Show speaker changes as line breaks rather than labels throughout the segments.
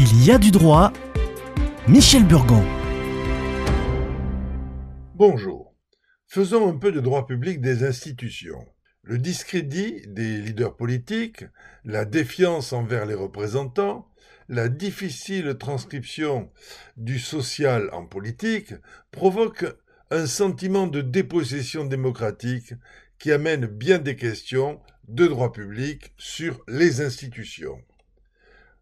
Il y a du droit. Michel Burgon.
Bonjour. Faisons un peu de droit public des institutions. Le discrédit des leaders politiques, la défiance envers les représentants, la difficile transcription du social en politique provoquent un sentiment de dépossession démocratique qui amène bien des questions de droit public sur les institutions.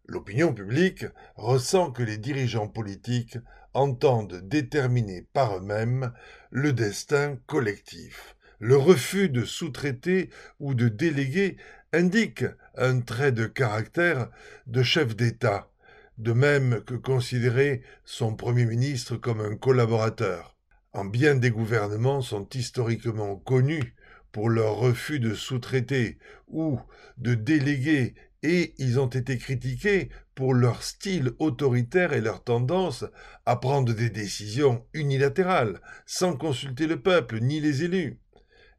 L'opinion publique ressent que les dirigeants politiques entendent déterminer par eux-mêmes le destin collectif. Le refus de sous-traiter ou de déléguer indique un trait de caractère de chef d'État, de même que considérer son Premier ministre comme un collaborateur. En bien des gouvernements sont historiquement connus pour leur refus de sous-traiter ou de déléguer et ils ont été critiqués pour leur style autoritaire et leur tendance à prendre des décisions unilatérales, sans consulter le peuple ni les élus.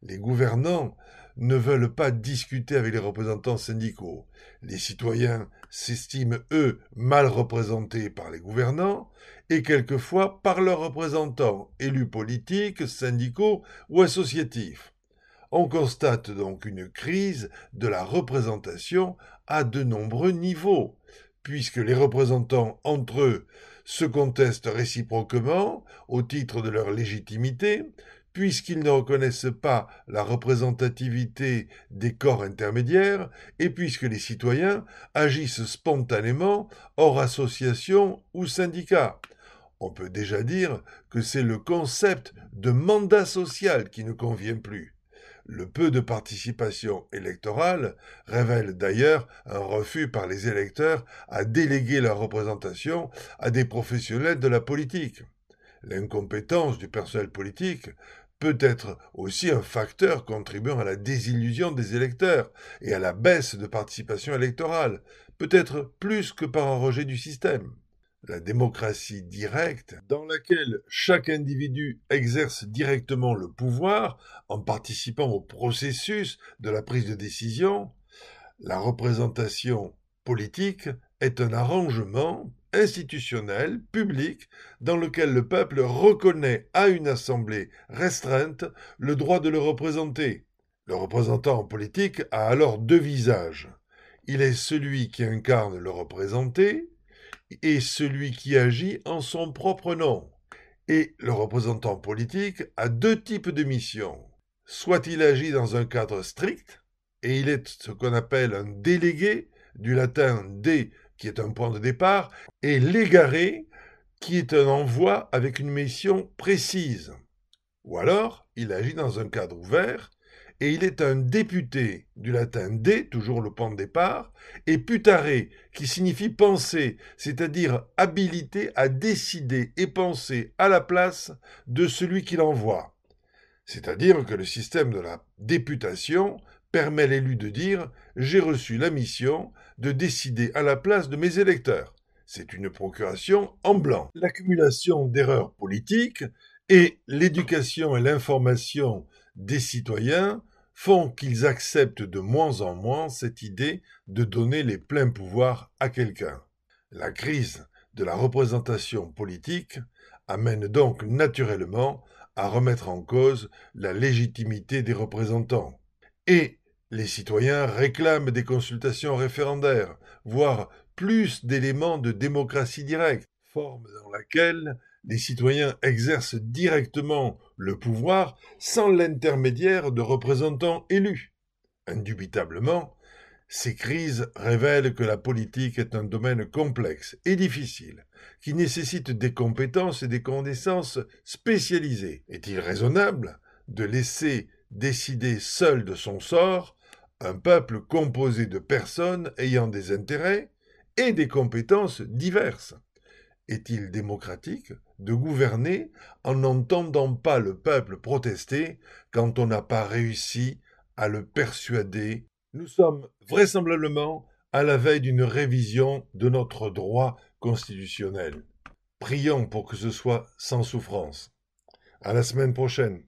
Les gouvernants ne veulent pas discuter avec les représentants syndicaux. Les citoyens s'estiment, eux, mal représentés par les gouvernants, et quelquefois par leurs représentants, élus politiques, syndicaux ou associatifs. On constate donc une crise de la représentation à de nombreux niveaux, puisque les représentants entre eux se contestent réciproquement au titre de leur légitimité, puisqu'ils ne reconnaissent pas la représentativité des corps intermédiaires, et puisque les citoyens agissent spontanément hors association ou syndicat. On peut déjà dire que c'est le concept de mandat social qui ne convient plus. Le peu de participation électorale révèle d'ailleurs un refus par les électeurs à déléguer leur représentation à des professionnels de la politique. L'incompétence du personnel politique peut être aussi un facteur contribuant à la désillusion des électeurs et à la baisse de participation électorale, peut-être plus que par un rejet du système la démocratie directe, dans laquelle chaque individu exerce directement le pouvoir en participant au processus de la prise de décision, la représentation politique est un arrangement institutionnel, public, dans lequel le peuple reconnaît à une assemblée restreinte le droit de le représenter. Le représentant politique a alors deux visages. Il est celui qui incarne le représenté, et celui qui agit en son propre nom. Et le représentant politique a deux types de missions. Soit il agit dans un cadre strict, et il est ce qu'on appelle un délégué, du latin de qui est un point de départ, et légaré, qui est un envoi avec une mission précise. Ou alors, il agit dans un cadre ouvert, et il est un député, du latin de, toujours le point de départ, et putare, qui signifie penser, c'est-à-dire habilité à décider et penser à la place de celui qui l'envoie. C'est-à-dire que le système de la députation permet l'élu de dire j'ai reçu la mission de décider à la place de mes électeurs. C'est une procuration en blanc. L'accumulation d'erreurs politiques et l'éducation et l'information des citoyens font qu'ils acceptent de moins en moins cette idée de donner les pleins pouvoirs à quelqu'un. La crise de la représentation politique amène donc naturellement à remettre en cause la légitimité des représentants. Et les citoyens réclament des consultations référendaires, voire plus d'éléments de démocratie directe, forme dans laquelle les citoyens exercent directement le pouvoir sans l'intermédiaire de représentants élus. Indubitablement, ces crises révèlent que la politique est un domaine complexe et difficile, qui nécessite des compétences et des connaissances spécialisées. Est-il raisonnable de laisser décider seul de son sort un peuple composé de personnes ayant des intérêts et des compétences diverses? Est-il démocratique de gouverner en n'entendant pas le peuple protester quand on n'a pas réussi à le persuader? Nous sommes vraisemblablement à la veille d'une révision de notre droit constitutionnel. Prions pour que ce soit sans souffrance. À la semaine prochaine.